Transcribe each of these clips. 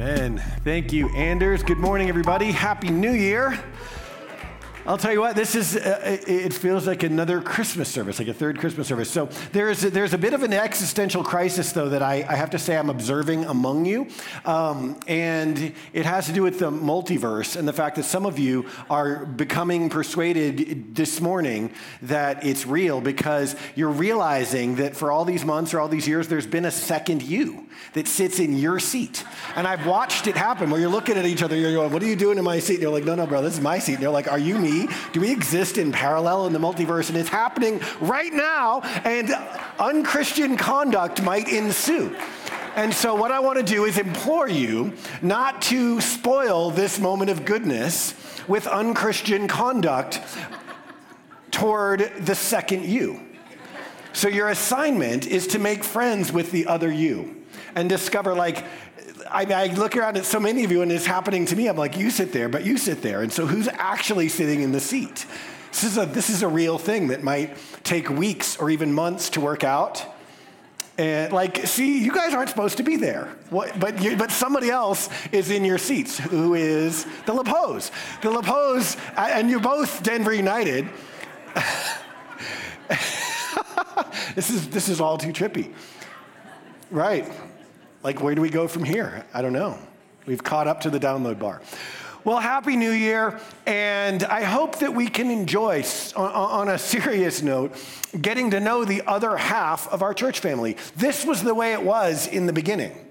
Amen. Thank you, Anders. Good morning, everybody. Happy New Year. I'll tell you what, this is, uh, it feels like another Christmas service, like a third Christmas service. So there's, there's a bit of an existential crisis, though, that I, I have to say I'm observing among you. Um, and it has to do with the multiverse and the fact that some of you are becoming persuaded this morning that it's real because you're realizing that for all these months or all these years, there's been a second you that sits in your seat. And I've watched it happen where you're looking at each other, you're going, What are you doing in my seat? And you're like, No, no, bro, this is my seat. And you're like, Are you me? Do we exist in parallel in the multiverse? And it's happening right now, and unchristian conduct might ensue. And so, what I want to do is implore you not to spoil this moment of goodness with unchristian conduct toward the second you. So, your assignment is to make friends with the other you and discover, like, I, I, look around at so many of you and it's happening to me. I'm like, you sit there, but you sit there. And so who's actually sitting in the seat? This is a, this is a real thing that might take weeks or even months to work out. And like, see, you guys aren't supposed to be there, what, but you, but somebody else is in your seats. Who is the LaPose? The LaPose, and you're both Denver United. this is this is all too trippy, right? Like, where do we go from here? I don't know. We've caught up to the download bar. Well, Happy New Year, and I hope that we can enjoy, on a serious note, getting to know the other half of our church family. This was the way it was in the beginning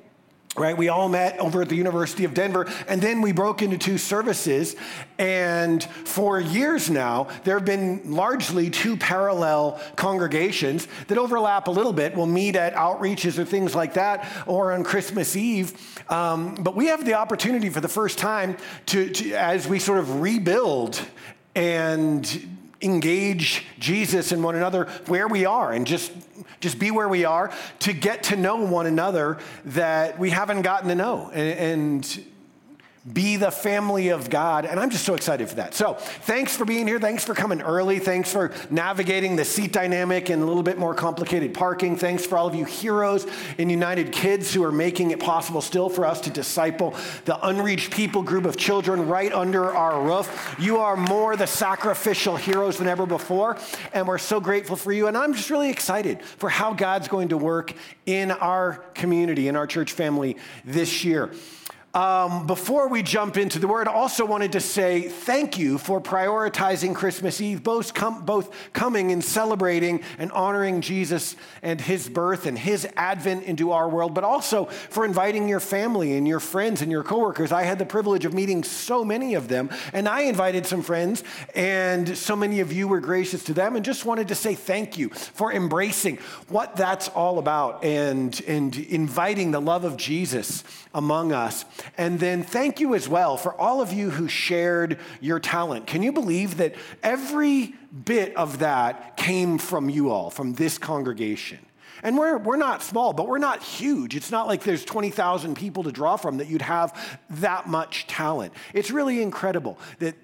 right? We all met over at the University of Denver, and then we broke into two services. And for years now, there have been largely two parallel congregations that overlap a little bit. We'll meet at outreaches or things like that, or on Christmas Eve. Um, but we have the opportunity for the first time to, to as we sort of rebuild and engage Jesus and one another where we are and just just be where we are to get to know one another that we haven't gotten to know. And, and be the family of God. And I'm just so excited for that. So, thanks for being here. Thanks for coming early. Thanks for navigating the seat dynamic and a little bit more complicated parking. Thanks for all of you heroes in United Kids who are making it possible still for us to disciple the unreached people group of children right under our roof. You are more the sacrificial heroes than ever before. And we're so grateful for you. And I'm just really excited for how God's going to work in our community, in our church family this year. Um, before we jump into the word, I also wanted to say thank you for prioritizing Christmas Eve, both, com- both coming and celebrating and honoring Jesus and his birth and his advent into our world, but also for inviting your family and your friends and your coworkers. I had the privilege of meeting so many of them, and I invited some friends, and so many of you were gracious to them, and just wanted to say thank you for embracing what that's all about and, and inviting the love of Jesus among us. And then thank you as well for all of you who shared your talent. Can you believe that every bit of that came from you all, from this congregation? And we're, we're not small, but we're not huge. It's not like there's 20,000 people to draw from that you'd have that much talent. It's really incredible that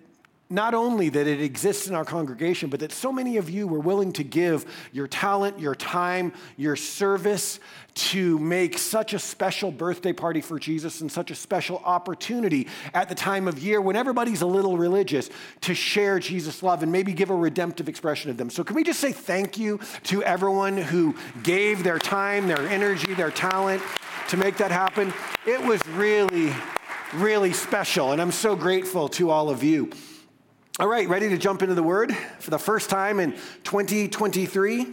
not only that it exists in our congregation, but that so many of you were willing to give your talent, your time, your service to make such a special birthday party for Jesus and such a special opportunity at the time of year when everybody's a little religious to share Jesus' love and maybe give a redemptive expression of them. So, can we just say thank you to everyone who gave their time, their energy, their talent to make that happen? It was really, really special, and I'm so grateful to all of you. All right, ready to jump into the word for the first time in 2023?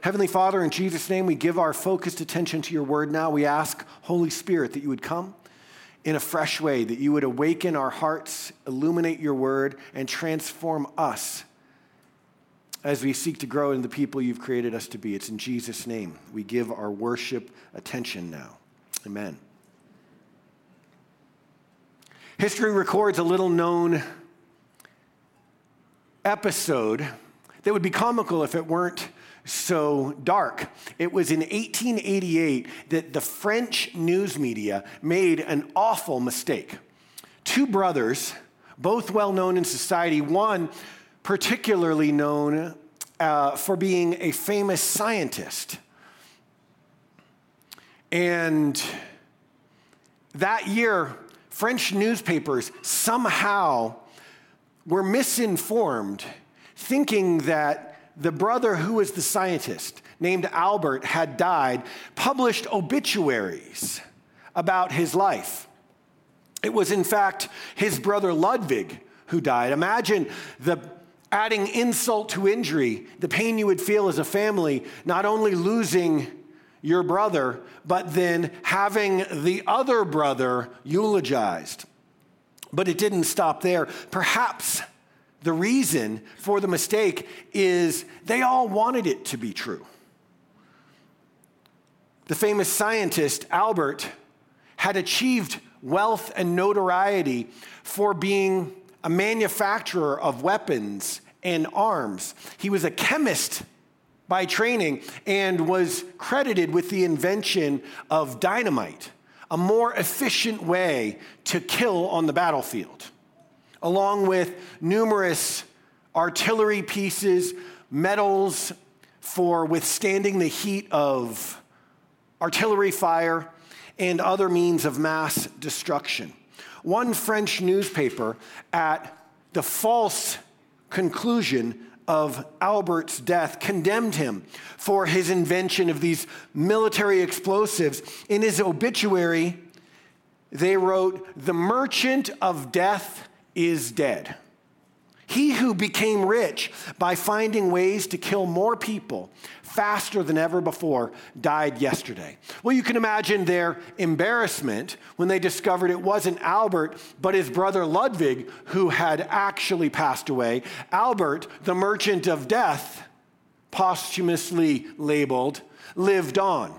Heavenly Father, in Jesus' name, we give our focused attention to your word now. We ask, Holy Spirit, that you would come in a fresh way, that you would awaken our hearts, illuminate your word, and transform us as we seek to grow into the people you've created us to be. It's in Jesus' name we give our worship attention now. Amen. History records a little known episode that would be comical if it weren't so dark. It was in 1888 that the French news media made an awful mistake. Two brothers, both well known in society, one particularly known uh, for being a famous scientist. And that year, French newspapers somehow were misinformed, thinking that the brother who was the scientist, named Albert, had died, published obituaries about his life. It was, in fact, his brother Ludwig who died. Imagine the adding insult to injury, the pain you would feel as a family, not only losing your brother, but then having the other brother eulogized. But it didn't stop there. Perhaps the reason for the mistake is they all wanted it to be true. The famous scientist Albert had achieved wealth and notoriety for being a manufacturer of weapons and arms. He was a chemist by training and was credited with the invention of dynamite, a more efficient way to kill on the battlefield, along with numerous artillery pieces, metals for withstanding the heat of artillery fire, and other means of mass destruction. One French newspaper, at the false conclusion of Albert's death condemned him for his invention of these military explosives. In his obituary, they wrote, The merchant of death is dead. He who became rich by finding ways to kill more people faster than ever before died yesterday. Well, you can imagine their embarrassment when they discovered it wasn't Albert, but his brother Ludwig who had actually passed away. Albert, the merchant of death, posthumously labeled, lived on.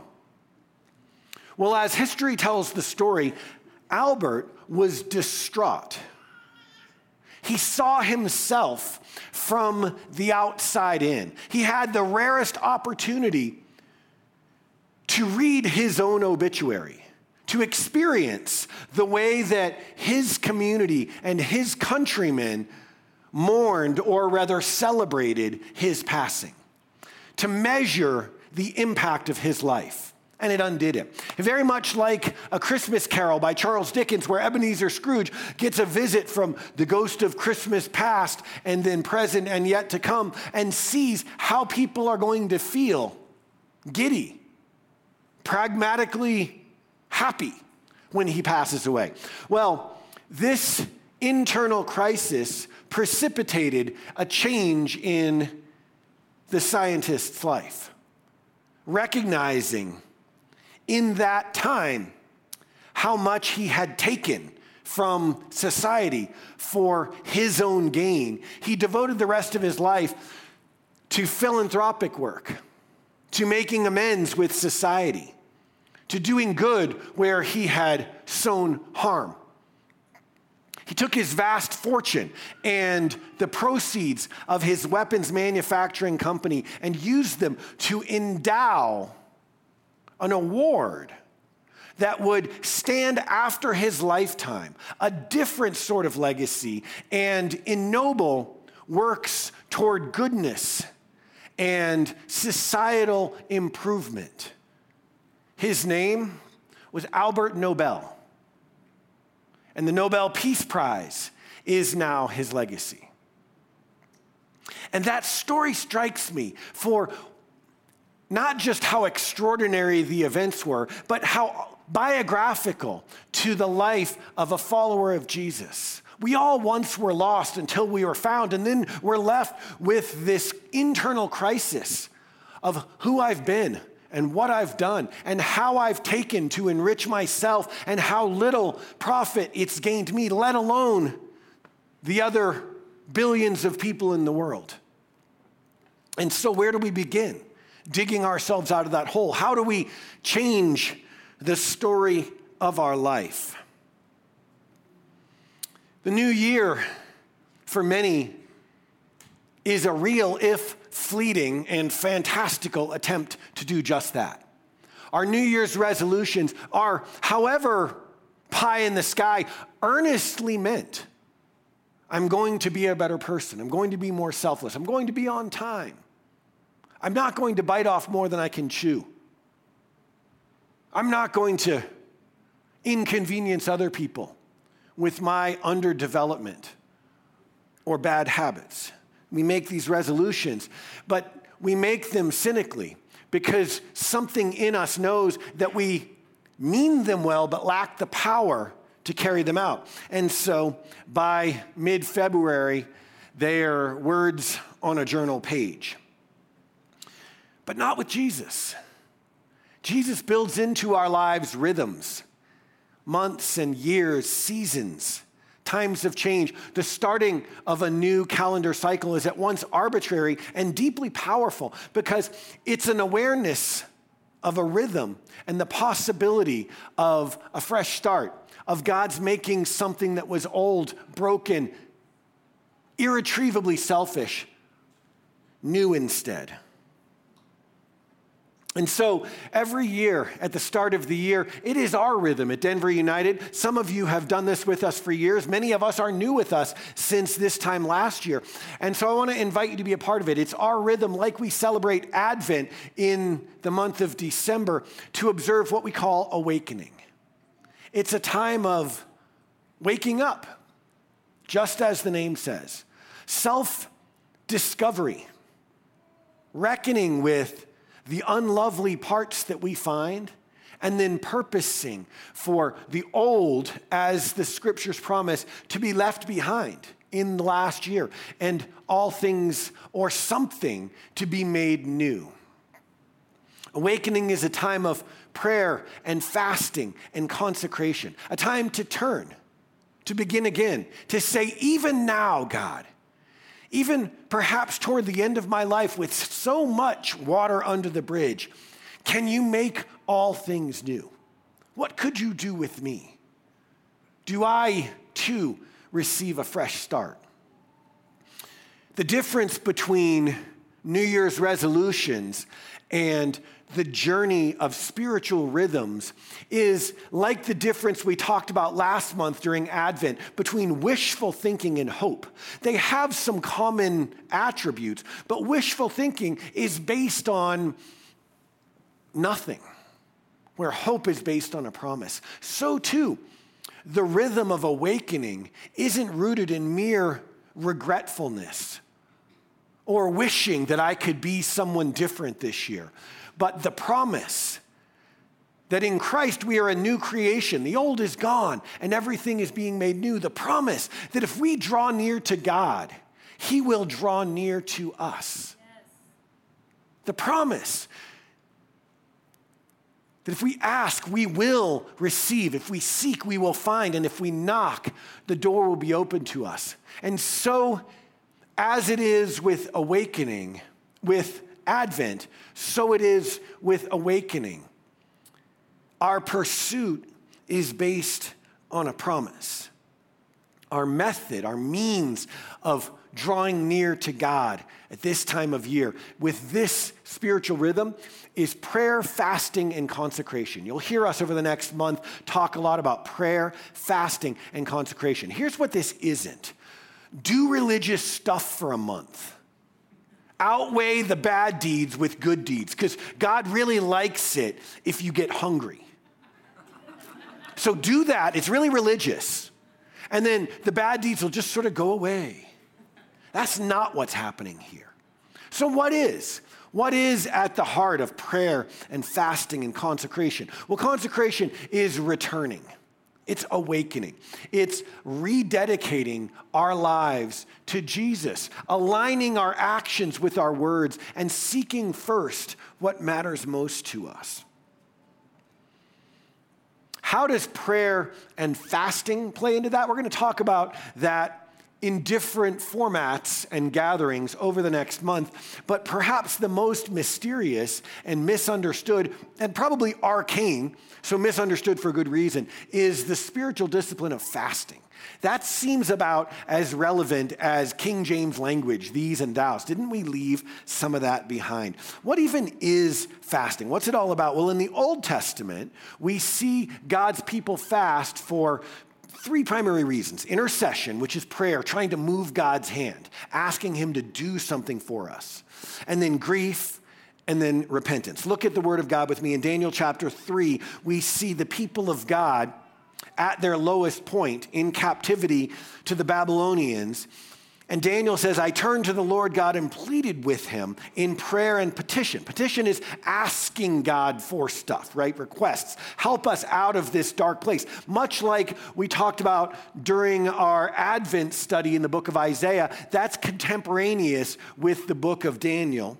Well, as history tells the story, Albert was distraught. He saw himself from the outside in. He had the rarest opportunity to read his own obituary, to experience the way that his community and his countrymen mourned, or rather celebrated, his passing, to measure the impact of his life and it undid him. Very much like A Christmas Carol by Charles Dickens, where Ebenezer Scrooge gets a visit from the ghost of Christmas past and then present and yet to come and sees how people are going to feel giddy, pragmatically happy when he passes away. Well, this internal crisis precipitated a change in the scientist's life, recognizing in that time how much he had taken from society for his own gain. He devoted the rest of his life to philanthropic work, to making amends with society, to doing good where he had sown harm. He took his vast fortune and the proceeds of his weapons manufacturing company and used them to endow an award that would stand after his lifetime, a different sort of legacy, and ennoble works toward goodness and societal improvement. His name was Albert Nobel, and the Nobel Peace Prize is now his legacy. And that story strikes me for not just how extraordinary the events were, but how biographical to the life of a follower of Jesus. We all once were lost until we were found, and then we're left with this internal crisis of who I've been and what I've done and how I've taken to enrich myself and how little profit it's gained me, let alone the other billions of people in the world. And so, where do we begin? Digging ourselves out of that hole? How do we change the story of our life? The new year, for many, is a real, if fleeting and fantastical attempt to do just that. Our New Year's resolutions are, however pie in the sky, earnestly meant. I'm going to be a better person. I'm going to be more selfless. I'm going to be on time. I'm not going to bite off more than I can chew. I'm not going to inconvenience other people with my underdevelopment or bad habits. We make these resolutions, but we make them cynically because something in us knows that we mean them well but lack the power to carry them out. And so by mid February, they are words on a journal page. But not with Jesus. Jesus builds into our lives rhythms, months and years, seasons, times of change. The starting of a new calendar cycle is at once arbitrary and deeply powerful because it's an awareness of a rhythm and the possibility of a fresh start, of God's making something that was old, broken, irretrievably selfish, new instead. And so every year at the start of the year, it is our rhythm at Denver United. Some of you have done this with us for years. Many of us are new with us since this time last year. And so I want to invite you to be a part of it. It's our rhythm, like we celebrate Advent in the month of December, to observe what we call awakening. It's a time of waking up, just as the name says, self discovery, reckoning with the unlovely parts that we find, and then purposing for the old, as the scriptures promise, to be left behind in the last year, and all things or something to be made new. Awakening is a time of prayer and fasting and consecration, a time to turn, to begin again, to say, Even now, God, even perhaps toward the end of my life with so much water under the bridge, can you make all things new? What could you do with me? Do I too receive a fresh start? The difference between New Year's resolutions and the journey of spiritual rhythms is like the difference we talked about last month during Advent between wishful thinking and hope. They have some common attributes, but wishful thinking is based on nothing, where hope is based on a promise. So, too, the rhythm of awakening isn't rooted in mere regretfulness or wishing that I could be someone different this year but the promise that in Christ we are a new creation. The old is gone and everything is being made new. The promise that if we draw near to God, He will draw near to us. The promise that if we ask, we will receive. If we seek, we will find. And if we knock, the door will be open to us. And so, as it is with awakening, with Advent, so it is with awakening. Our pursuit is based on a promise. Our method, our means of drawing near to God at this time of year with this spiritual rhythm is prayer, fasting, and consecration. You'll hear us over the next month talk a lot about prayer, fasting, and consecration. Here's what this isn't do religious stuff for a month outweigh the bad deeds with good deeds because God really likes it if you get hungry. So do that. It's really religious. And then the bad deeds will just sort of go away. That's not what's happening here. So, what is? What is at the heart of prayer and fasting and consecration? Well, consecration is returning. It's awakening. It's rededicating our lives to Jesus, aligning our actions with our words, and seeking first what matters most to us. How does prayer and fasting play into that? We're going to talk about that in different formats and gatherings over the next month. But perhaps the most mysterious and misunderstood, and probably arcane, so misunderstood for good reason, is the spiritual discipline of fasting. That seems about as relevant as King James language, these and thous. Didn't we leave some of that behind? What even is fasting? What's it all about? Well, in the Old Testament, we see God's people fast for three primary reasons intercession, which is prayer, trying to move God's hand, asking Him to do something for us, and then grief. And then repentance. Look at the word of God with me. In Daniel chapter 3, we see the people of God at their lowest point in captivity to the Babylonians. And Daniel says, I turned to the Lord God and pleaded with him in prayer and petition. Petition is asking God for stuff, right? Requests. Help us out of this dark place. Much like we talked about during our Advent study in the book of Isaiah, that's contemporaneous with the book of Daniel.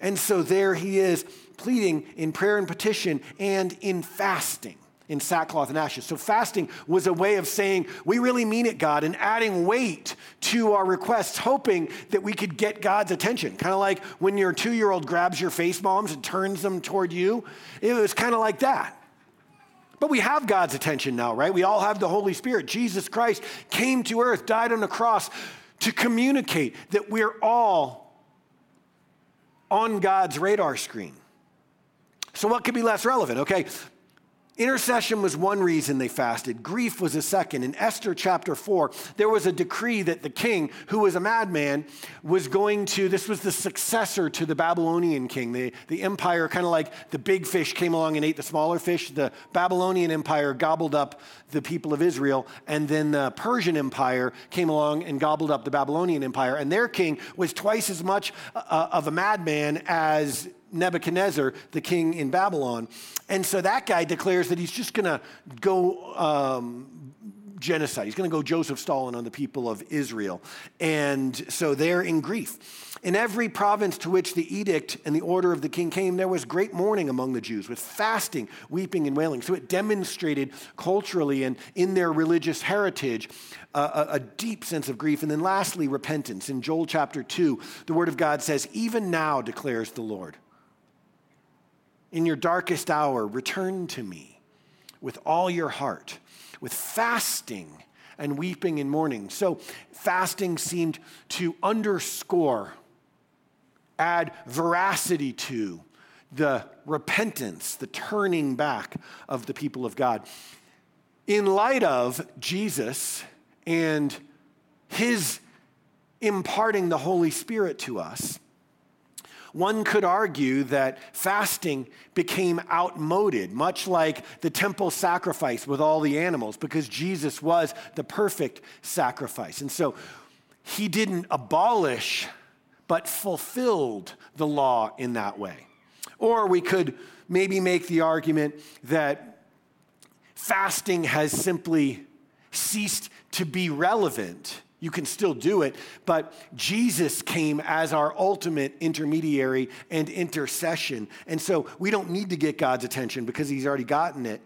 And so there he is pleading in prayer and petition and in fasting in sackcloth and ashes. So fasting was a way of saying, we really mean it, God, and adding weight to our requests, hoping that we could get God's attention. Kind of like when your two year old grabs your face bombs and turns them toward you. It was kind of like that. But we have God's attention now, right? We all have the Holy Spirit. Jesus Christ came to earth, died on the cross to communicate that we're all on God's radar screen. So, what could be less relevant? Okay, Intercession was one reason they fasted. Grief was a second. In Esther chapter 4, there was a decree that the king, who was a madman, was going to, this was the successor to the Babylonian king. The, the empire, kind of like the big fish came along and ate the smaller fish. The Babylonian empire gobbled up the people of Israel, and then the Persian empire came along and gobbled up the Babylonian empire. And their king was twice as much uh, of a madman as Nebuchadnezzar, the king in Babylon. And so that guy declares that he's just going to go um, genocide. He's going to go Joseph Stalin on the people of Israel. And so they're in grief. In every province to which the edict and the order of the king came, there was great mourning among the Jews with fasting, weeping, and wailing. So it demonstrated culturally and in their religious heritage uh, a, a deep sense of grief. And then lastly, repentance. In Joel chapter 2, the word of God says, Even now declares the Lord in your darkest hour, return to me with all your heart, with fasting and weeping and mourning. So, fasting seemed to underscore, add veracity to the repentance, the turning back of the people of God. In light of Jesus and his imparting the Holy Spirit to us, one could argue that fasting became outmoded, much like the temple sacrifice with all the animals, because Jesus was the perfect sacrifice. And so he didn't abolish, but fulfilled the law in that way. Or we could maybe make the argument that fasting has simply ceased to be relevant you can still do it, but Jesus came as our ultimate intermediary and intercession. And so we don't need to get God's attention because he's already gotten it.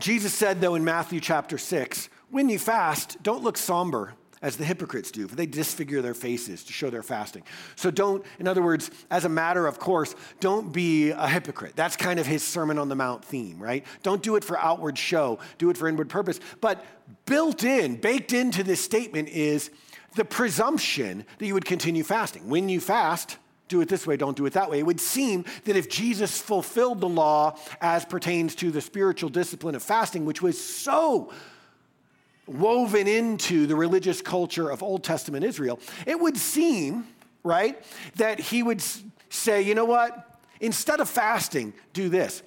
Jesus said, though, in Matthew chapter 6, when you fast, don't look somber as the hypocrites do, for they disfigure their faces to show their fasting. So don't, in other words, as a matter of course, don't be a hypocrite. That's kind of his Sermon on the Mount theme, right? Don't do it for outward show, do it for inward purpose. But built in, baked into this statement is the presumption that you would continue fasting. When you fast, do it this way, don't do it that way. It would seem that if Jesus fulfilled the law as pertains to the spiritual discipline of fasting, which was so woven into the religious culture of Old Testament Israel, it would seem, right, that he would say, you know what? Instead of fasting, do this.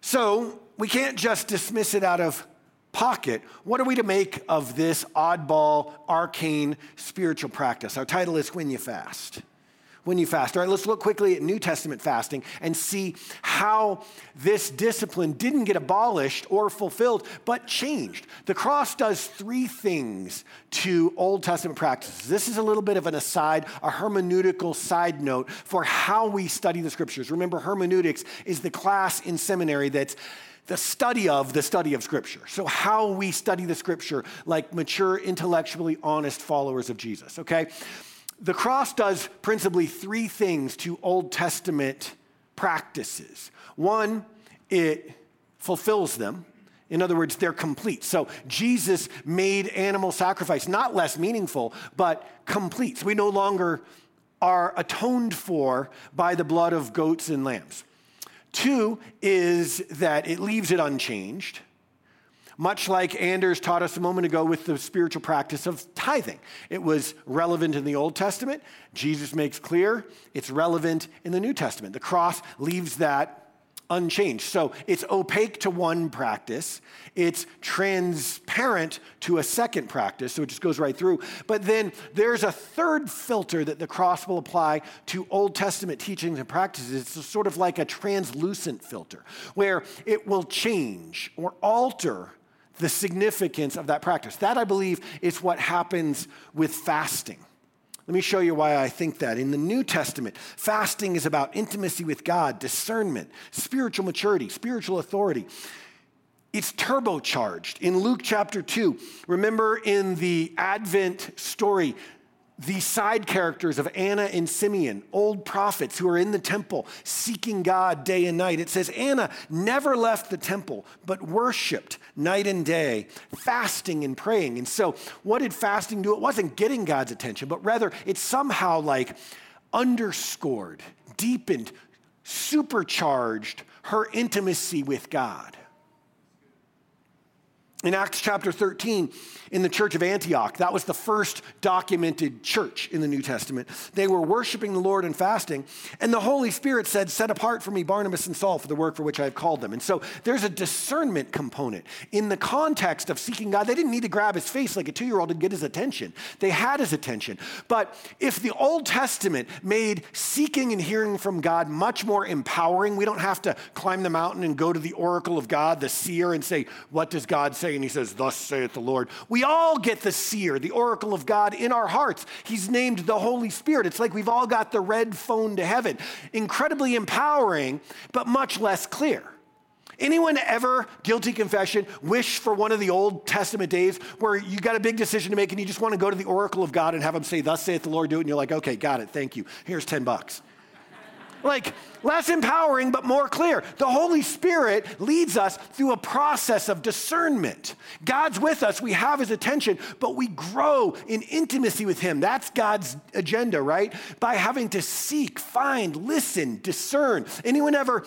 So we can't just dismiss it out of pocket. What are we to make of this oddball, arcane spiritual practice? Our title is When You Fast when you fast. All right, let's look quickly at New Testament fasting and see how this discipline didn't get abolished or fulfilled, but changed. The cross does three things to Old Testament practices. This is a little bit of an aside, a hermeneutical side note for how we study the scriptures. Remember, hermeneutics is the class in seminary that's the study of the study of Scripture. So, how we study the Scripture like mature, intellectually honest followers of Jesus, okay? The cross does principally three things to Old Testament practices. One, it fulfills them. In other words, they're complete. So Jesus made animal sacrifice not less meaningful, but complete. So we no longer are atoned for by the blood of goats and lambs. Two is that it leaves it unchanged much like Anders taught us a moment ago with the spiritual practice of tithing. It was relevant in the Old Testament. Jesus makes clear it's relevant in the New Testament. The cross leaves that unchanged. So it's opaque to one practice, it's transparent to a second practice, so it just goes right through. But then there's a third filter that the cross will apply to Old Testament teachings and practices. It's sort of like a translucent filter where it will change or alter the significance of that practice. That, I believe, is what happens with fasting. Let me show you why I think that. In the New Testament, fasting is about intimacy with God, discernment, spiritual maturity, spiritual authority. It's turbocharged. In Luke chapter 2, remember in the Advent story, the side characters of Anna and Simeon, old prophets who are in the temple seeking God day and night. It says Anna never left the temple, but worshiped night and day, fasting and praying. And so, what did fasting do? It wasn't getting God's attention, but rather it somehow like underscored, deepened, supercharged her intimacy with God. In Acts chapter 13, in the church of Antioch, that was the first documented church in the New Testament. They were worshiping the Lord and fasting, and the Holy Spirit said, Set apart for me Barnabas and Saul for the work for which I have called them. And so there's a discernment component. In the context of seeking God, they didn't need to grab his face like a two year old to get his attention. They had his attention. But if the Old Testament made seeking and hearing from God much more empowering, we don't have to climb the mountain and go to the oracle of God, the seer, and say, What does God say? And he says, Thus saith the Lord. We all get the seer, the oracle of God in our hearts. He's named the Holy Spirit. It's like we've all got the red phone to heaven. Incredibly empowering, but much less clear. Anyone ever, guilty confession, wish for one of the Old Testament days where you got a big decision to make and you just want to go to the oracle of God and have him say, Thus saith the Lord, do it, and you're like, okay, got it, thank you. Here's 10 bucks. Like, less empowering, but more clear. The Holy Spirit leads us through a process of discernment. God's with us, we have His attention, but we grow in intimacy with Him. That's God's agenda, right? By having to seek, find, listen, discern. Anyone ever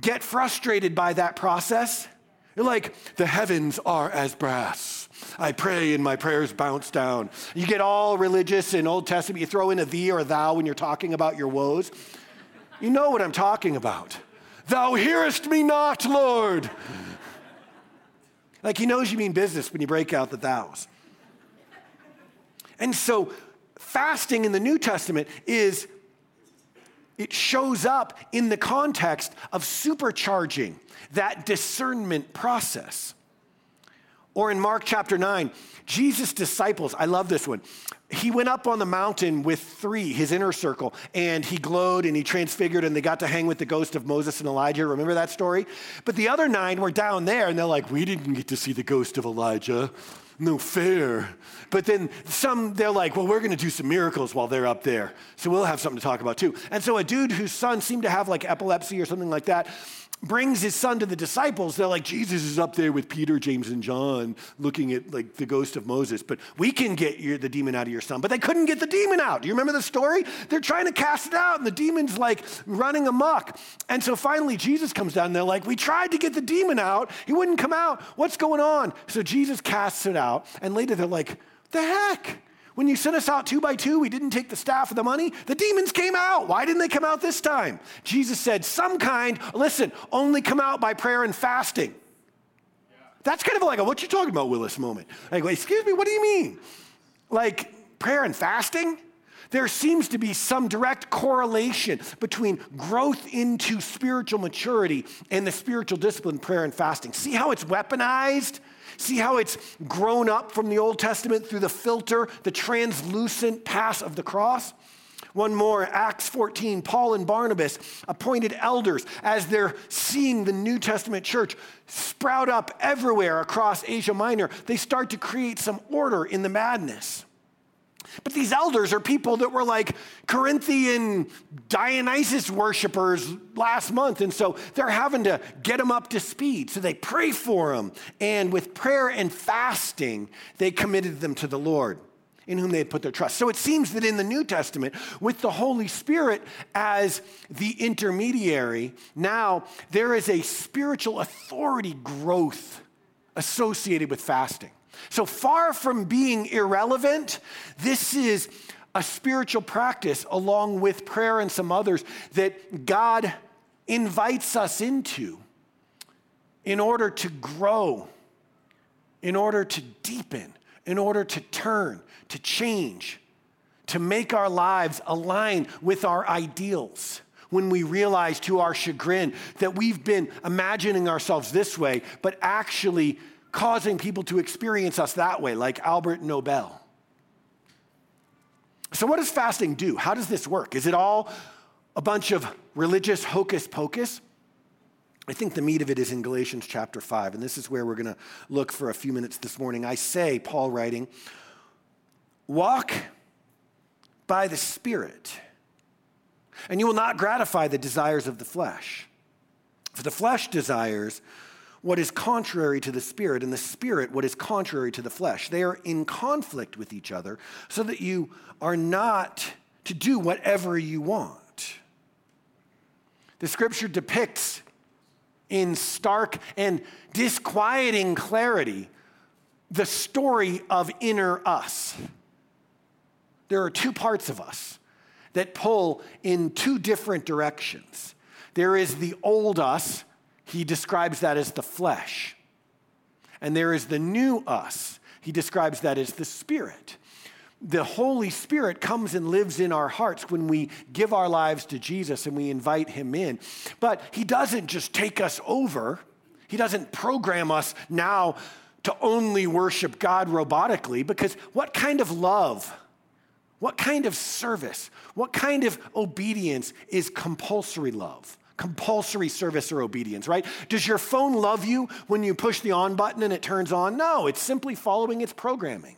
get frustrated by that process? You're like, the heavens are as brass. I pray and my prayers bounce down. You get all religious in Old Testament, you throw in a thee or a thou when you're talking about your woes. You know what I'm talking about. Thou hearest me not, Lord. Like he knows you mean business when you break out the thous. And so, fasting in the New Testament is, it shows up in the context of supercharging that discernment process. Or in Mark chapter 9, Jesus' disciples, I love this one he went up on the mountain with three, his inner circle, and he glowed and he transfigured, and they got to hang with the ghost of Moses and Elijah. Remember that story? But the other nine were down there, and they're like, We didn't get to see the ghost of Elijah. No fair. But then some, they're like, Well, we're going to do some miracles while they're up there. So we'll have something to talk about too. And so a dude whose son seemed to have like epilepsy or something like that brings his son to the disciples, they're like, Jesus is up there with Peter, James, and John looking at like the ghost of Moses, but we can get your, the demon out of your son. But they couldn't get the demon out. Do you remember the story? They're trying to cast it out, and the demon's like running amok. And so finally, Jesus comes down, and they're like, We tried to get the demon out. He wouldn't come out. What's going on? So Jesus casts it out, and later they're like, The heck? When you sent us out two by two, we didn't take the staff of the money. The demons came out. Why didn't they come out this time? Jesus said, Some kind, listen, only come out by prayer and fasting. That's kind of like a what you talking about, Willis moment. Like, excuse me, what do you mean? Like prayer and fasting? There seems to be some direct correlation between growth into spiritual maturity and the spiritual discipline, prayer and fasting. See how it's weaponized? See how it's grown up from the Old Testament through the filter, the translucent pass of the cross? One more, Acts 14, Paul and Barnabas appointed elders as they're seeing the New Testament church sprout up everywhere across Asia Minor. They start to create some order in the madness. But these elders are people that were like Corinthian Dionysus worshipers last month. And so they're having to get them up to speed. So they pray for them. And with prayer and fasting, they committed them to the Lord in whom they had put their trust. So it seems that in the New Testament, with the Holy Spirit as the intermediary, now there is a spiritual authority growth associated with fasting. So far from being irrelevant, this is a spiritual practice along with prayer and some others that God invites us into in order to grow, in order to deepen, in order to turn, to change, to make our lives align with our ideals. When we realize to our chagrin that we've been imagining ourselves this way, but actually causing people to experience us that way, like Albert Nobel. So, what does fasting do? How does this work? Is it all a bunch of religious hocus pocus? I think the meat of it is in Galatians chapter 5, and this is where we're going to look for a few minutes this morning. I say, Paul writing, walk by the Spirit, and you will not gratify the desires of the flesh. For the flesh desires what is contrary to the Spirit, and the Spirit what is contrary to the flesh. They are in conflict with each other, so that you are not to do whatever you want. The scripture depicts in stark and disquieting clarity the story of inner us. There are two parts of us that pull in two different directions. There is the old us, he describes that as the flesh. And there is the new us. He describes that as the spirit. The Holy Spirit comes and lives in our hearts when we give our lives to Jesus and we invite Him in. But He doesn't just take us over, He doesn't program us now to only worship God robotically, because what kind of love, what kind of service, what kind of obedience is compulsory love? Compulsory service or obedience, right? Does your phone love you when you push the on button and it turns on? No, it's simply following its programming.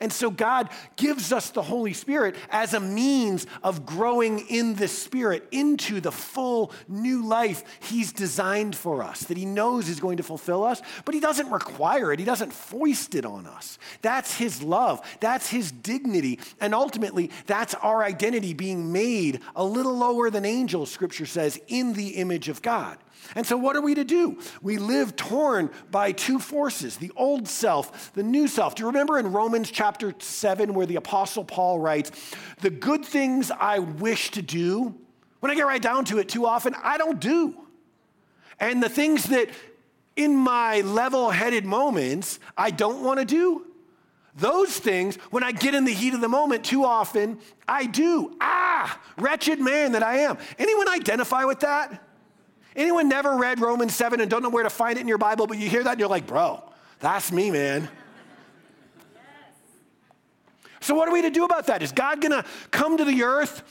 And so God gives us the Holy Spirit as a means of growing in the Spirit into the full new life He's designed for us, that He knows is going to fulfill us, but He doesn't require it, He doesn't foist it on us. That's His love, that's His dignity, and ultimately, that's our identity being made a little lower than angels, Scripture says, in the image of God. And so, what are we to do? We live torn by two forces the old self, the new self. Do you remember in Romans chapter 7 where the Apostle Paul writes, The good things I wish to do, when I get right down to it, too often I don't do. And the things that in my level headed moments I don't want to do, those things, when I get in the heat of the moment, too often I do. Ah, wretched man that I am. Anyone identify with that? Anyone never read Romans 7 and don't know where to find it in your Bible, but you hear that and you're like, bro, that's me, man. So, what are we to do about that? Is God gonna come to the earth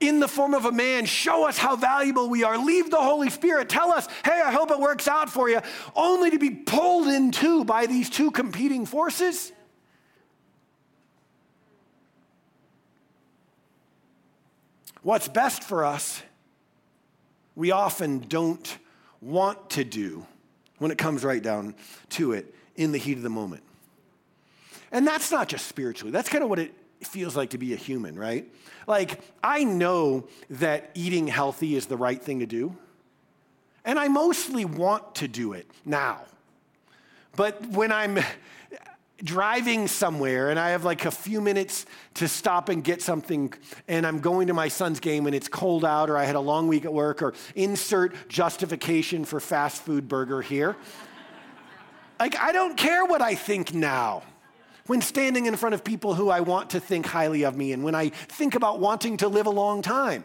in the form of a man, show us how valuable we are, leave the Holy Spirit, tell us, hey, I hope it works out for you, only to be pulled into by these two competing forces? What's best for us we often don't want to do when it comes right down to it in the heat of the moment. And that's not just spiritually, that's kind of what it feels like to be a human, right? Like, I know that eating healthy is the right thing to do, and I mostly want to do it now. But when I'm driving somewhere and I have like a few minutes to stop and get something, and I'm going to my son's game and it's cold out, or I had a long week at work, or insert justification for fast food burger here. like, I don't care what I think now. When standing in front of people who I want to think highly of me, and when I think about wanting to live a long time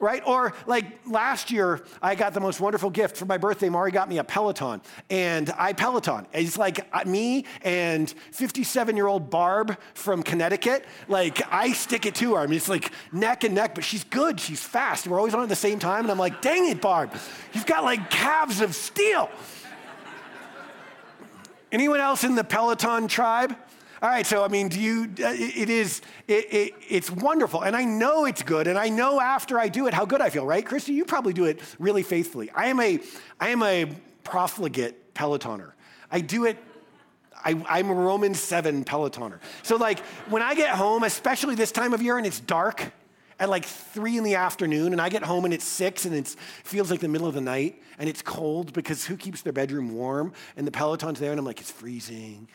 right? Or like last year, I got the most wonderful gift for my birthday. Mari got me a Peloton, and I Peloton. It's like uh, me and 57 year old Barb from Connecticut. Like I stick it to her. I mean, it's like neck and neck, but she's good. She's fast. We're always on at the same time, and I'm like, dang it, Barb, you've got like calves of steel. Anyone else in the Peloton tribe? All right, so I mean, do you, uh, it is, it, it, it's wonderful. And I know it's good. And I know after I do it how good I feel, right? Christy, you probably do it really faithfully. I am a, I am a profligate Pelotoner. I do it I, am a Romans 7 Pelotoner. So, like, when I get home, especially this time of year and it's dark at like three in the afternoon, and I get home and it's six and it feels like the middle of the night and it's cold because who keeps their bedroom warm? And the Peloton's there, and I'm like, it's freezing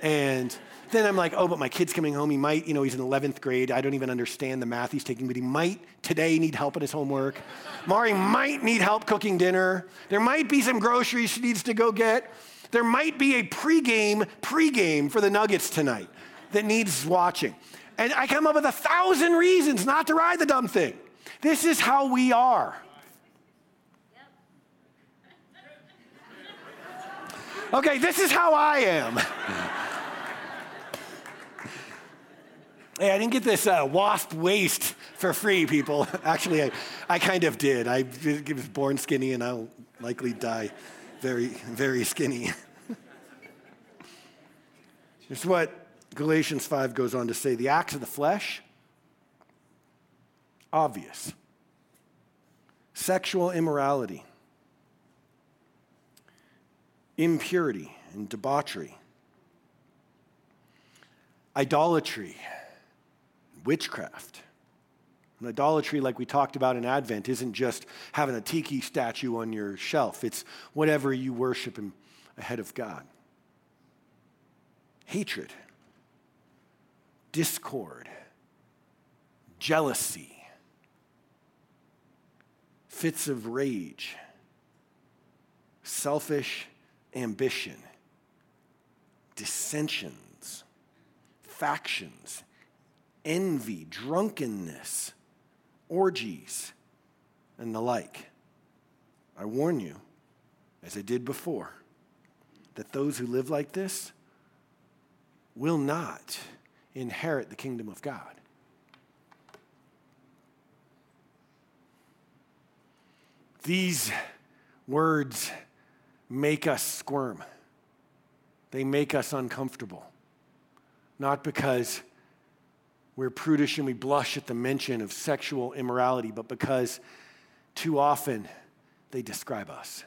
And then I'm like, oh, but my kid's coming home. He might, you know, he's in 11th grade. I don't even understand the math he's taking, but he might today need help at his homework. Mari might need help cooking dinner. There might be some groceries she needs to go get. There might be a pregame, pregame for the Nuggets tonight that needs watching. And I come up with a thousand reasons not to ride the dumb thing. This is how we are. Okay, this is how I am. Hey, I didn't get this uh, wasp waist for free, people. Actually, I, I kind of did. I was born skinny and I'll likely die very, very skinny. It's what Galatians 5 goes on to say the acts of the flesh, obvious. Sexual immorality, impurity and debauchery, idolatry witchcraft. And idolatry, like we talked about in Advent, isn't just having a tiki statue on your shelf, it's whatever you worship in ahead of God. Hatred, discord, jealousy, fits of rage, selfish ambition, dissensions, factions envy, drunkenness, orgies, and the like. I warn you, as I did before, that those who live like this will not inherit the kingdom of God. These words make us squirm. They make us uncomfortable. Not because we're prudish and we blush at the mention of sexual immorality, but because too often they describe us.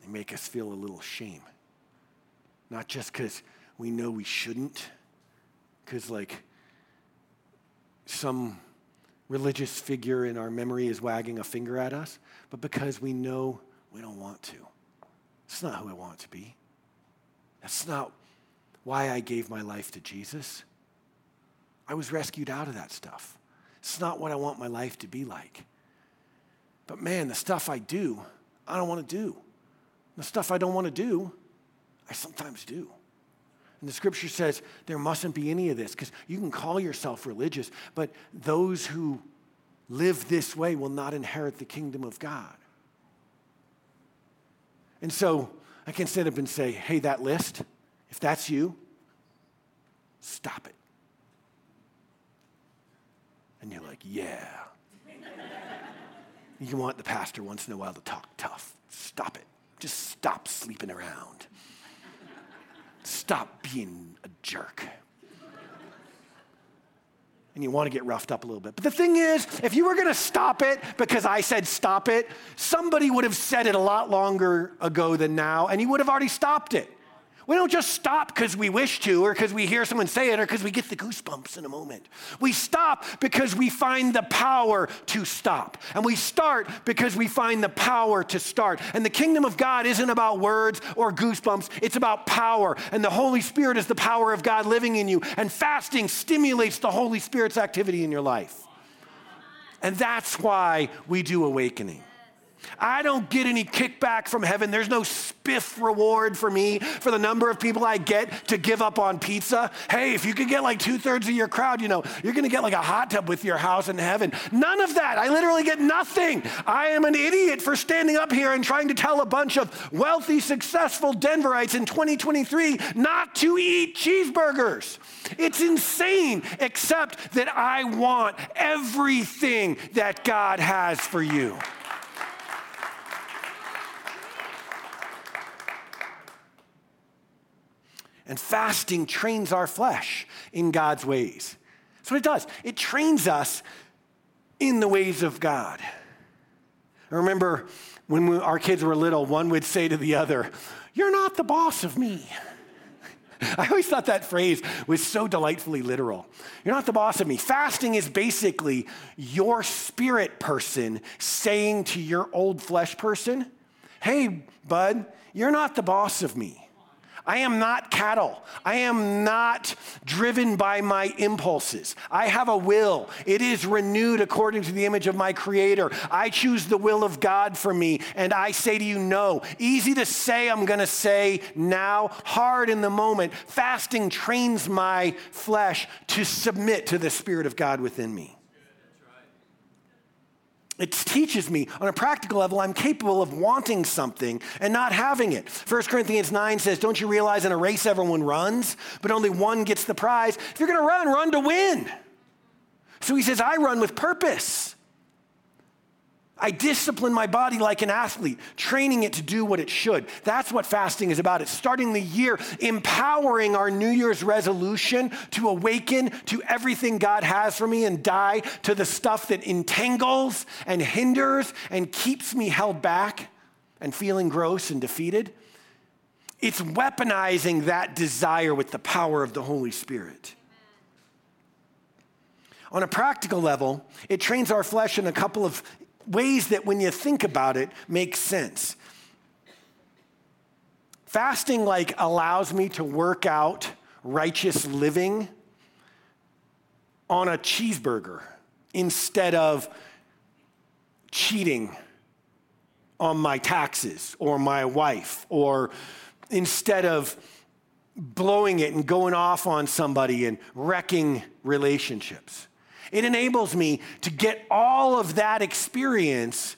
They make us feel a little shame. Not just because we know we shouldn't, because, like, some religious figure in our memory is wagging a finger at us, but because we know we don't want to. It's not who I want to be. That's not why I gave my life to Jesus. I was rescued out of that stuff. It's not what I want my life to be like. But man, the stuff I do, I don't want to do. The stuff I don't want to do, I sometimes do. And the scripture says there mustn't be any of this because you can call yourself religious, but those who live this way will not inherit the kingdom of God. And so I can stand up and say, hey, that list, if that's you, stop it. And you're like, yeah. you want the pastor once in a while to talk tough. Stop it. Just stop sleeping around. Stop being a jerk. And you want to get roughed up a little bit. But the thing is, if you were going to stop it because I said stop it, somebody would have said it a lot longer ago than now, and you would have already stopped it. We don't just stop because we wish to, or because we hear someone say it, or because we get the goosebumps in a moment. We stop because we find the power to stop. And we start because we find the power to start. And the kingdom of God isn't about words or goosebumps, it's about power. And the Holy Spirit is the power of God living in you. And fasting stimulates the Holy Spirit's activity in your life. And that's why we do awakening. I don't get any kickback from heaven. There's no spiff reward for me for the number of people I get to give up on pizza. Hey, if you could get like two thirds of your crowd, you know, you're going to get like a hot tub with your house in heaven. None of that. I literally get nothing. I am an idiot for standing up here and trying to tell a bunch of wealthy, successful Denverites in 2023 not to eat cheeseburgers. It's insane, except that I want everything that God has for you. And fasting trains our flesh in God's ways. That's what it does. It trains us in the ways of God. I remember when we, our kids were little, one would say to the other, You're not the boss of me. I always thought that phrase was so delightfully literal. You're not the boss of me. Fasting is basically your spirit person saying to your old flesh person, Hey, bud, you're not the boss of me. I am not cattle. I am not driven by my impulses. I have a will. It is renewed according to the image of my Creator. I choose the will of God for me, and I say to you, no. Easy to say, I'm going to say now. Hard in the moment. Fasting trains my flesh to submit to the Spirit of God within me. It teaches me on a practical level, I'm capable of wanting something and not having it. 1 Corinthians 9 says, Don't you realize in a race everyone runs, but only one gets the prize? If you're going to run, run to win. So he says, I run with purpose. I discipline my body like an athlete, training it to do what it should. That's what fasting is about. It's starting the year, empowering our New Year's resolution to awaken to everything God has for me and die to the stuff that entangles and hinders and keeps me held back and feeling gross and defeated. It's weaponizing that desire with the power of the Holy Spirit. On a practical level, it trains our flesh in a couple of ways that, when you think about it, make sense. Fasting, like, allows me to work out righteous living on a cheeseburger instead of cheating on my taxes or my wife or instead of blowing it and going off on somebody and wrecking relationships. It enables me to get all of that experience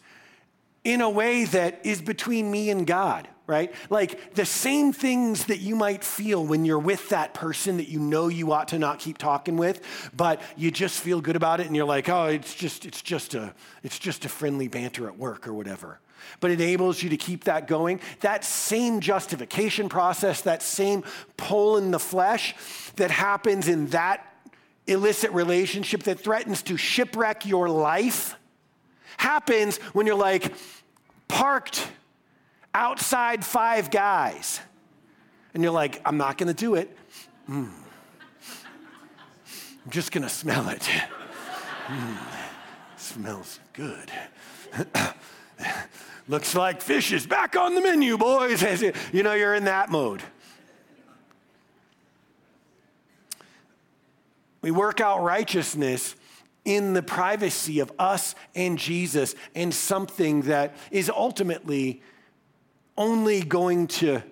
in a way that is between me and God, right? Like the same things that you might feel when you're with that person that you know you ought to not keep talking with, but you just feel good about it and you're like, "Oh, it's just it's just a it's just a friendly banter at work or whatever." But it enables you to keep that going. That same justification process, that same pull in the flesh that happens in that illicit relationship that threatens to shipwreck your life happens when you're like parked outside five guys and you're like, I'm not gonna do it. Mm. I'm just gonna smell it. Mm. Smells good. Looks like fish is back on the menu, boys. You know, you're in that mode. We work out righteousness in the privacy of us and Jesus and something that is ultimately only going to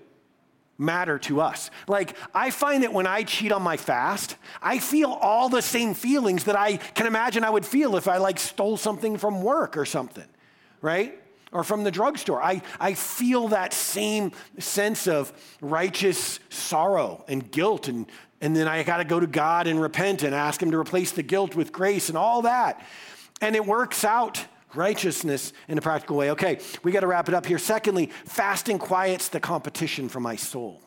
matter to us. Like, I find that when I cheat on my fast, I feel all the same feelings that I can imagine I would feel if I like stole something from work or something, right? Or from the drugstore. I, I feel that same sense of righteous sorrow and guilt and and then I got to go to God and repent and ask Him to replace the guilt with grace and all that. And it works out righteousness in a practical way. Okay, we got to wrap it up here. Secondly, fasting quiets the competition for my soul.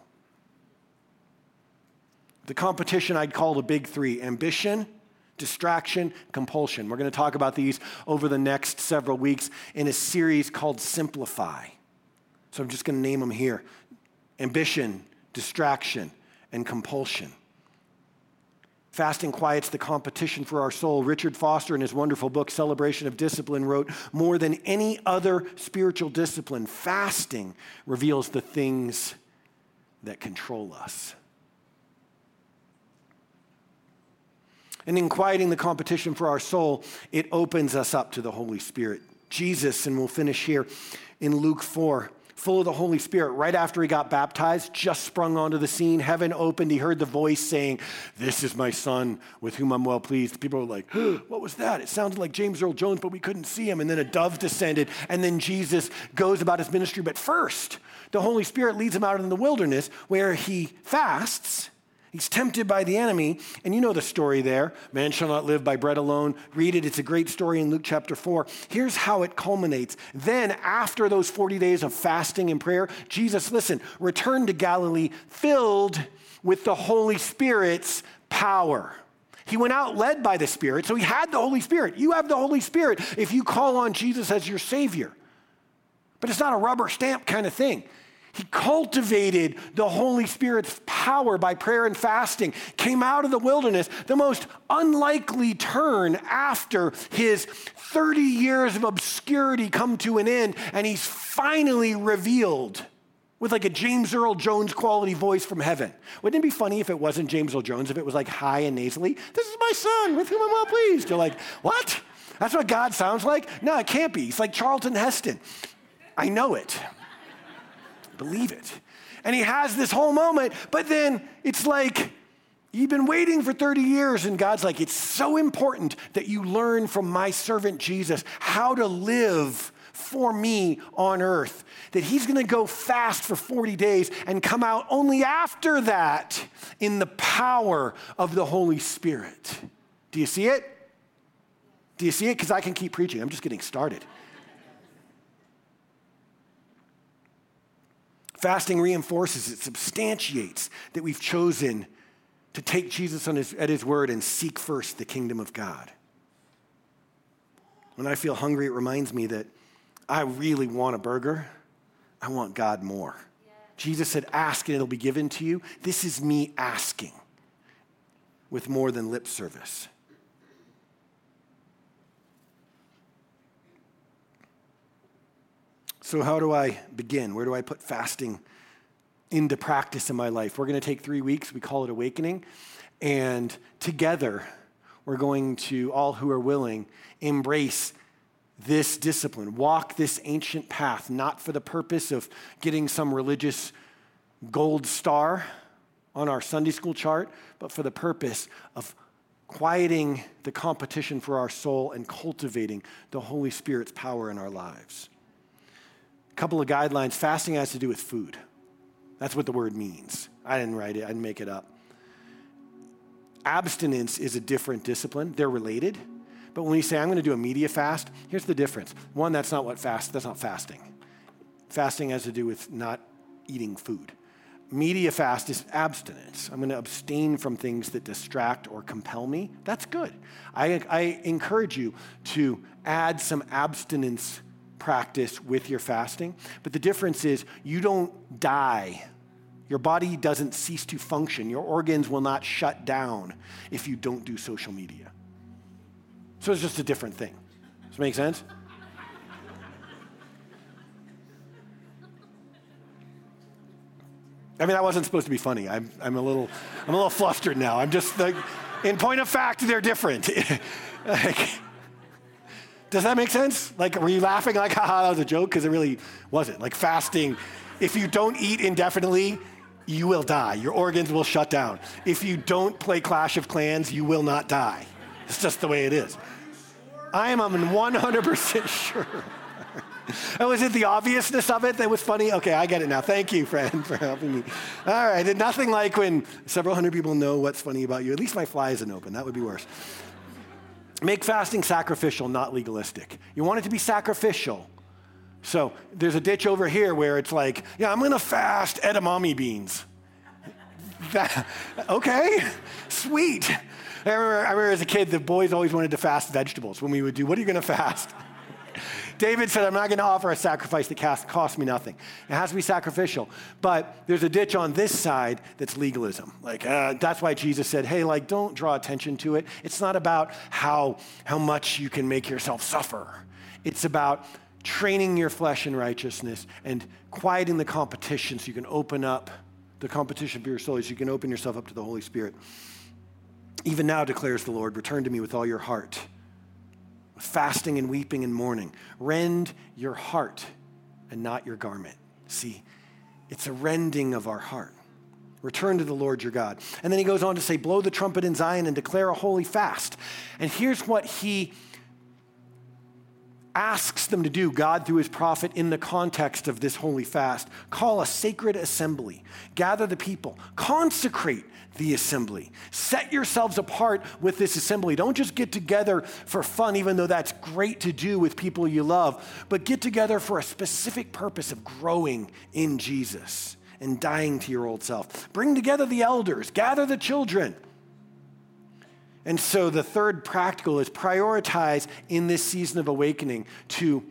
The competition I'd call the big three ambition, distraction, compulsion. We're going to talk about these over the next several weeks in a series called Simplify. So I'm just going to name them here ambition, distraction, and compulsion. Fasting quiets the competition for our soul. Richard Foster, in his wonderful book, Celebration of Discipline, wrote More than any other spiritual discipline, fasting reveals the things that control us. And in quieting the competition for our soul, it opens us up to the Holy Spirit. Jesus, and we'll finish here in Luke 4, full of the Holy Spirit, right after he got baptized, just sprung onto the scene. Heaven opened. He heard the voice saying, This is my son with whom I'm well pleased. People were like, What was that? It sounded like James Earl Jones, but we couldn't see him. And then a dove descended, and then Jesus goes about his ministry. But first, the Holy Spirit leads him out in the wilderness where he fasts He's tempted by the enemy, and you know the story there. Man shall not live by bread alone. Read it, it's a great story in Luke chapter 4. Here's how it culminates. Then, after those 40 days of fasting and prayer, Jesus, listen, returned to Galilee filled with the Holy Spirit's power. He went out led by the Spirit, so he had the Holy Spirit. You have the Holy Spirit if you call on Jesus as your Savior. But it's not a rubber stamp kind of thing. He cultivated the Holy Spirit's power by prayer and fasting, came out of the wilderness, the most unlikely turn after his 30 years of obscurity come to an end, and he's finally revealed with like a James Earl Jones quality voice from heaven. Wouldn't it be funny if it wasn't James Earl Jones, if it was like high and nasally? This is my son with whom I'm well pleased. You're like, what? That's what God sounds like? No, it can't be. He's like Charlton Heston. I know it. Believe it. And he has this whole moment, but then it's like, You've been waiting for 30 years, and God's like, It's so important that you learn from my servant Jesus how to live for me on earth. That he's gonna go fast for 40 days and come out only after that in the power of the Holy Spirit. Do you see it? Do you see it? Because I can keep preaching. I'm just getting started. Fasting reinforces, it substantiates that we've chosen to take Jesus his, at his word and seek first the kingdom of God. When I feel hungry, it reminds me that I really want a burger. I want God more. Yeah. Jesus said, Ask and it'll be given to you. This is me asking with more than lip service. So, how do I begin? Where do I put fasting into practice in my life? We're going to take three weeks. We call it Awakening. And together, we're going to, all who are willing, embrace this discipline, walk this ancient path, not for the purpose of getting some religious gold star on our Sunday school chart, but for the purpose of quieting the competition for our soul and cultivating the Holy Spirit's power in our lives couple of guidelines. Fasting has to do with food. That's what the word means. I didn't write it, I didn't make it up. Abstinence is a different discipline, they're related. But when you say, I'm going to do a media fast, here's the difference. One, that's not what fast, that's not fasting. Fasting has to do with not eating food. Media fast is abstinence. I'm going to abstain from things that distract or compel me. That's good. I, I encourage you to add some abstinence practice with your fasting. But the difference is you don't die. Your body doesn't cease to function. Your organs will not shut down if you don't do social media. So it's just a different thing. Does that make sense? I mean, that wasn't supposed to be funny. I'm, I'm, a, little, I'm a little flustered now. I'm just like, in point of fact, they're different. like, does that make sense? Like, were you laughing like, haha, that was a joke? Because it really wasn't. Like, fasting, if you don't eat indefinitely, you will die. Your organs will shut down. If you don't play Clash of Clans, you will not die. It's just the way it is. I am 100% sure. oh, was it the obviousness of it that was funny? Okay, I get it now. Thank you, friend, for helping me. All right, nothing like when several hundred people know what's funny about you. At least my fly isn't open. That would be worse. Make fasting sacrificial, not legalistic. You want it to be sacrificial. So there's a ditch over here where it's like, yeah, I'm gonna fast edamame beans. That, okay, sweet. I remember, I remember as a kid, the boys always wanted to fast vegetables when we would do, what are you gonna fast? David said, I'm not going to offer a sacrifice that costs me nothing. It has to be sacrificial. But there's a ditch on this side that's legalism. Like, uh, that's why Jesus said, hey, like, don't draw attention to it. It's not about how, how much you can make yourself suffer, it's about training your flesh in righteousness and quieting the competition so you can open up the competition for your soul, so you can open yourself up to the Holy Spirit. Even now, declares the Lord, return to me with all your heart fasting and weeping and mourning. Rend your heart and not your garment. See, it's a rending of our heart. Return to the Lord your God. And then he goes on to say, Blow the trumpet in Zion and declare a holy fast. And here's what he asks them to do, God through his prophet, in the context of this holy fast call a sacred assembly, gather the people, consecrate the assembly. Set yourselves apart with this assembly. Don't just get together for fun, even though that's great to do with people you love, but get together for a specific purpose of growing in Jesus and dying to your old self. Bring together the elders, gather the children. And so the third practical is prioritize in this season of awakening to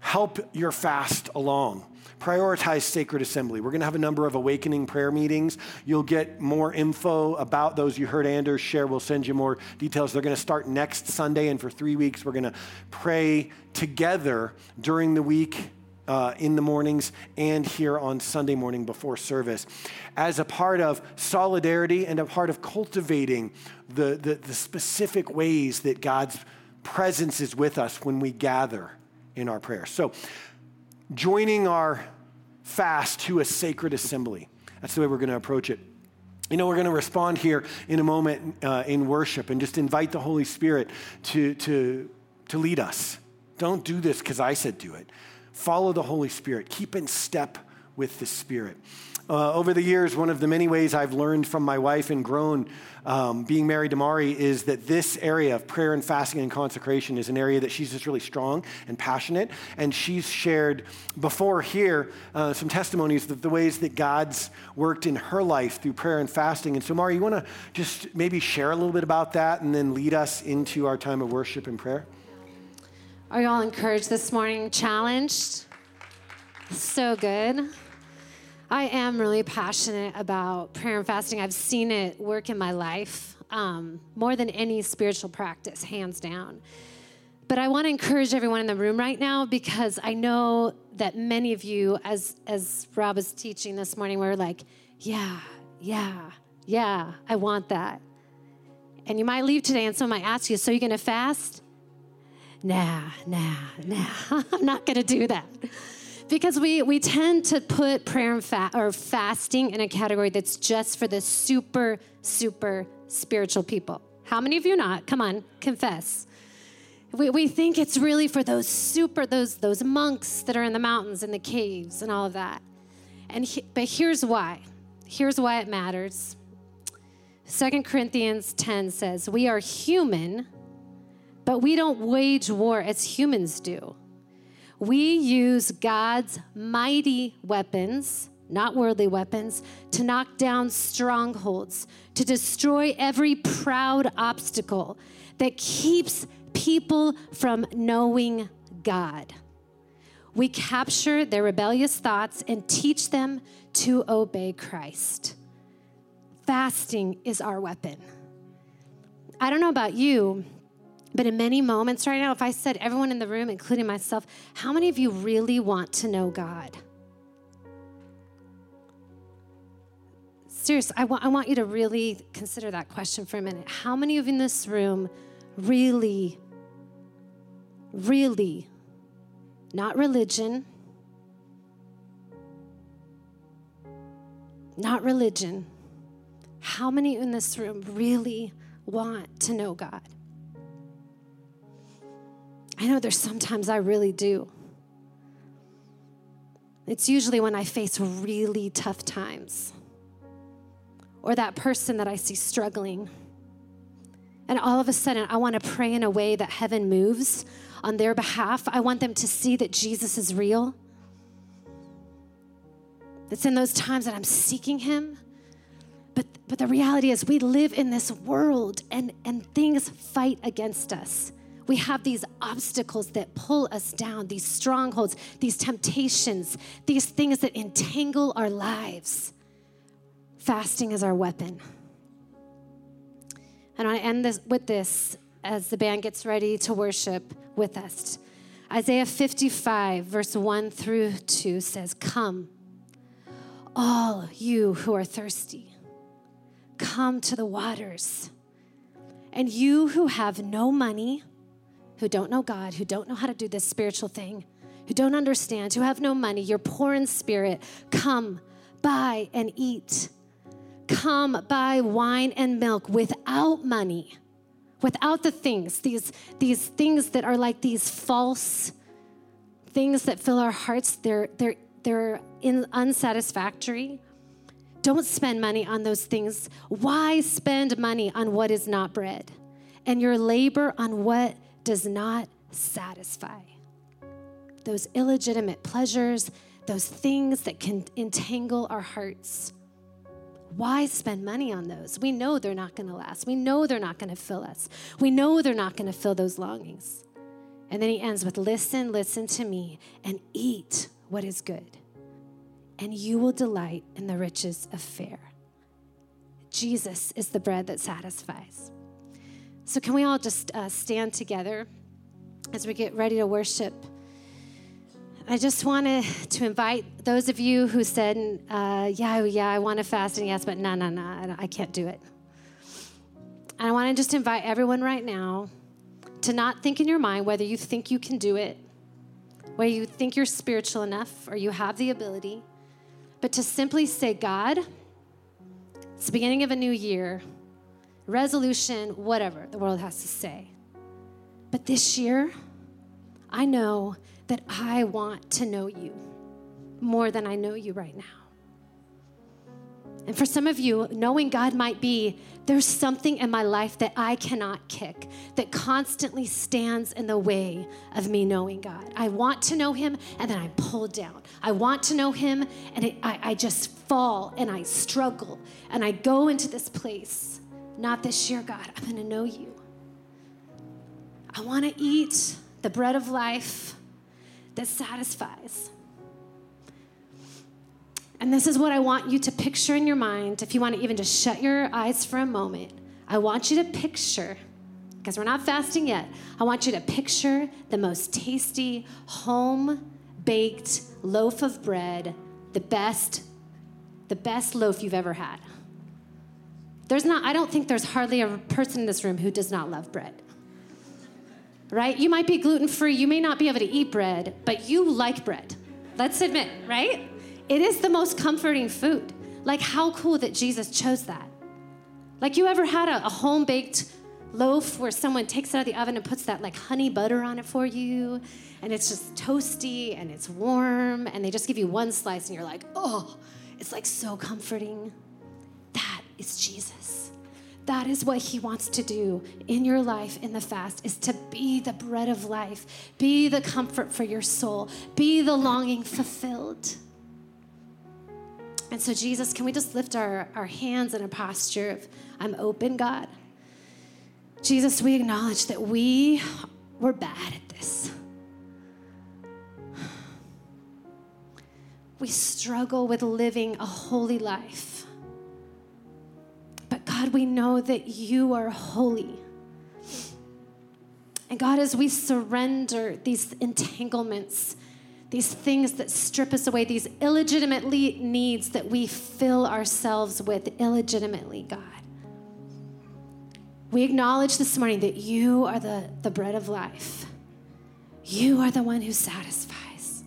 help your fast along prioritize sacred assembly. We're going to have a number of awakening prayer meetings. You'll get more info about those. You heard Anders share. We'll send you more details. They're going to start next Sunday, and for three weeks, we're going to pray together during the week uh, in the mornings and here on Sunday morning before service as a part of solidarity and a part of cultivating the, the, the specific ways that God's presence is with us when we gather in our prayer. So, joining our fast to a sacred assembly. That's the way we're going to approach it. You know, we're going to respond here in a moment uh, in worship and just invite the Holy Spirit to, to, to lead us. Don't do this because I said do it. Follow the Holy Spirit, keep in step with the Spirit. Uh, over the years, one of the many ways I've learned from my wife and grown um, being married to Mari is that this area of prayer and fasting and consecration is an area that she's just really strong and passionate. And she's shared before here uh, some testimonies of the ways that God's worked in her life through prayer and fasting. And so, Mari, you want to just maybe share a little bit about that and then lead us into our time of worship and prayer? Are you all encouraged this morning? Challenged? So good. I am really passionate about prayer and fasting. I've seen it work in my life um, more than any spiritual practice, hands down. But I want to encourage everyone in the room right now because I know that many of you, as as Rob was teaching this morning, were like, "Yeah, yeah, yeah, I want that." And you might leave today, and someone might ask you, "So you're going to fast?" Nah, nah, nah. I'm not going to do that because we, we tend to put prayer and fa- or fasting in a category that's just for the super, super spiritual people. How many of you not? Come on, confess. We, we think it's really for those super, those, those monks that are in the mountains and the caves and all of that. And he, but here's why. Here's why it matters. Second Corinthians 10 says, We are human, but we don't wage war as humans do. We use God's mighty weapons, not worldly weapons, to knock down strongholds, to destroy every proud obstacle that keeps people from knowing God. We capture their rebellious thoughts and teach them to obey Christ. Fasting is our weapon. I don't know about you, but in many moments right now, if I said everyone in the room, including myself, how many of you really want to know God? Seriously, I want, I want you to really consider that question for a minute. How many of you in this room really, really, not religion, not religion, how many in this room really want to know God? I know there's sometimes I really do. It's usually when I face really tough times or that person that I see struggling. And all of a sudden, I want to pray in a way that heaven moves on their behalf. I want them to see that Jesus is real. It's in those times that I'm seeking Him. But, but the reality is, we live in this world and, and things fight against us we have these obstacles that pull us down, these strongholds, these temptations, these things that entangle our lives. Fasting is our weapon. And I end this with this as the band gets ready to worship with us. Isaiah 55, verse 1 through 2 says, Come, all you who are thirsty, come to the waters. And you who have no money, who don't know God, who don't know how to do this spiritual thing, who don't understand, who have no money, you're poor in spirit, come, buy and eat. Come buy wine and milk without money, without the things, these, these things that are like these false things that fill our hearts. They're, they're, they're in, unsatisfactory. Don't spend money on those things. Why spend money on what is not bread? And your labor on what does not satisfy. Those illegitimate pleasures, those things that can entangle our hearts. Why spend money on those? We know they're not going to last. We know they're not going to fill us. We know they're not going to fill those longings. And then he ends with listen, listen to me, and eat what is good, and you will delight in the riches of fare. Jesus is the bread that satisfies. So, can we all just uh, stand together as we get ready to worship? I just wanted to invite those of you who said, uh, Yeah, yeah, I want to fast and yes, but no, no, no, I can't do it. And I want to just invite everyone right now to not think in your mind whether you think you can do it, whether you think you're spiritual enough or you have the ability, but to simply say, God, it's the beginning of a new year, resolution, whatever the world has to say. But this year, I know that I want to know you more than I know you right now. And for some of you, knowing God might be there's something in my life that I cannot kick, that constantly stands in the way of me knowing God. I want to know Him and then I'm pulled down. I want to know Him and it, I, I just fall and I struggle and I go into this place. Not this year, God, I'm gonna know you. I wanna eat the bread of life that satisfies. And this is what I want you to picture in your mind. If you want to even just shut your eyes for a moment, I want you to picture, because we're not fasting yet, I want you to picture the most tasty, home baked loaf of bread, the best, the best loaf you've ever had. There's not, I don't think there's hardly a person in this room who does not love bread right? You might be gluten free, you may not be able to eat bread, but you like bread. Let's admit, right? It is the most comforting food. Like, how cool that Jesus chose that. Like, you ever had a, a home baked loaf where someone takes it out of the oven and puts that like honey butter on it for you, and it's just toasty and it's warm, and they just give you one slice, and you're like, oh, it's like so comforting. Is Jesus. That is what he wants to do in your life in the fast is to be the bread of life, be the comfort for your soul, be the longing fulfilled. And so, Jesus, can we just lift our, our hands in a posture of, I'm open, God? Jesus, we acknowledge that we were bad at this. We struggle with living a holy life. God, we know that you are holy. And God, as we surrender these entanglements, these things that strip us away, these illegitimate needs that we fill ourselves with illegitimately, God. We acknowledge this morning that you are the, the bread of life. You are the one who satisfies.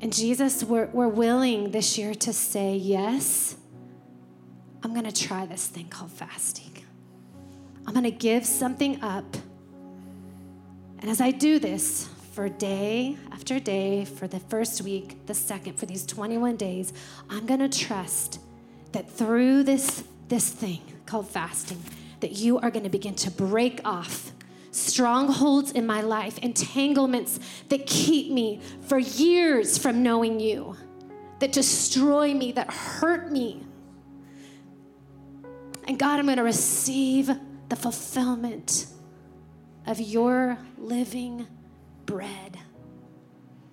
And Jesus, we're, we're willing this year to say yes I'm going to try this thing called fasting. I'm going to give something up. And as I do this for day after day, for the first week, the second, for these 21 days, I'm going to trust that through this, this thing called fasting, that you are going to begin to break off strongholds in my life, entanglements that keep me for years from knowing you, that destroy me, that hurt me. And God, I'm going to receive the fulfillment of your living bread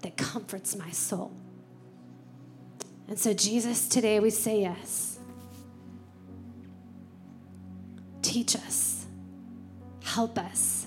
that comforts my soul. And so, Jesus, today we say yes. Teach us, help us.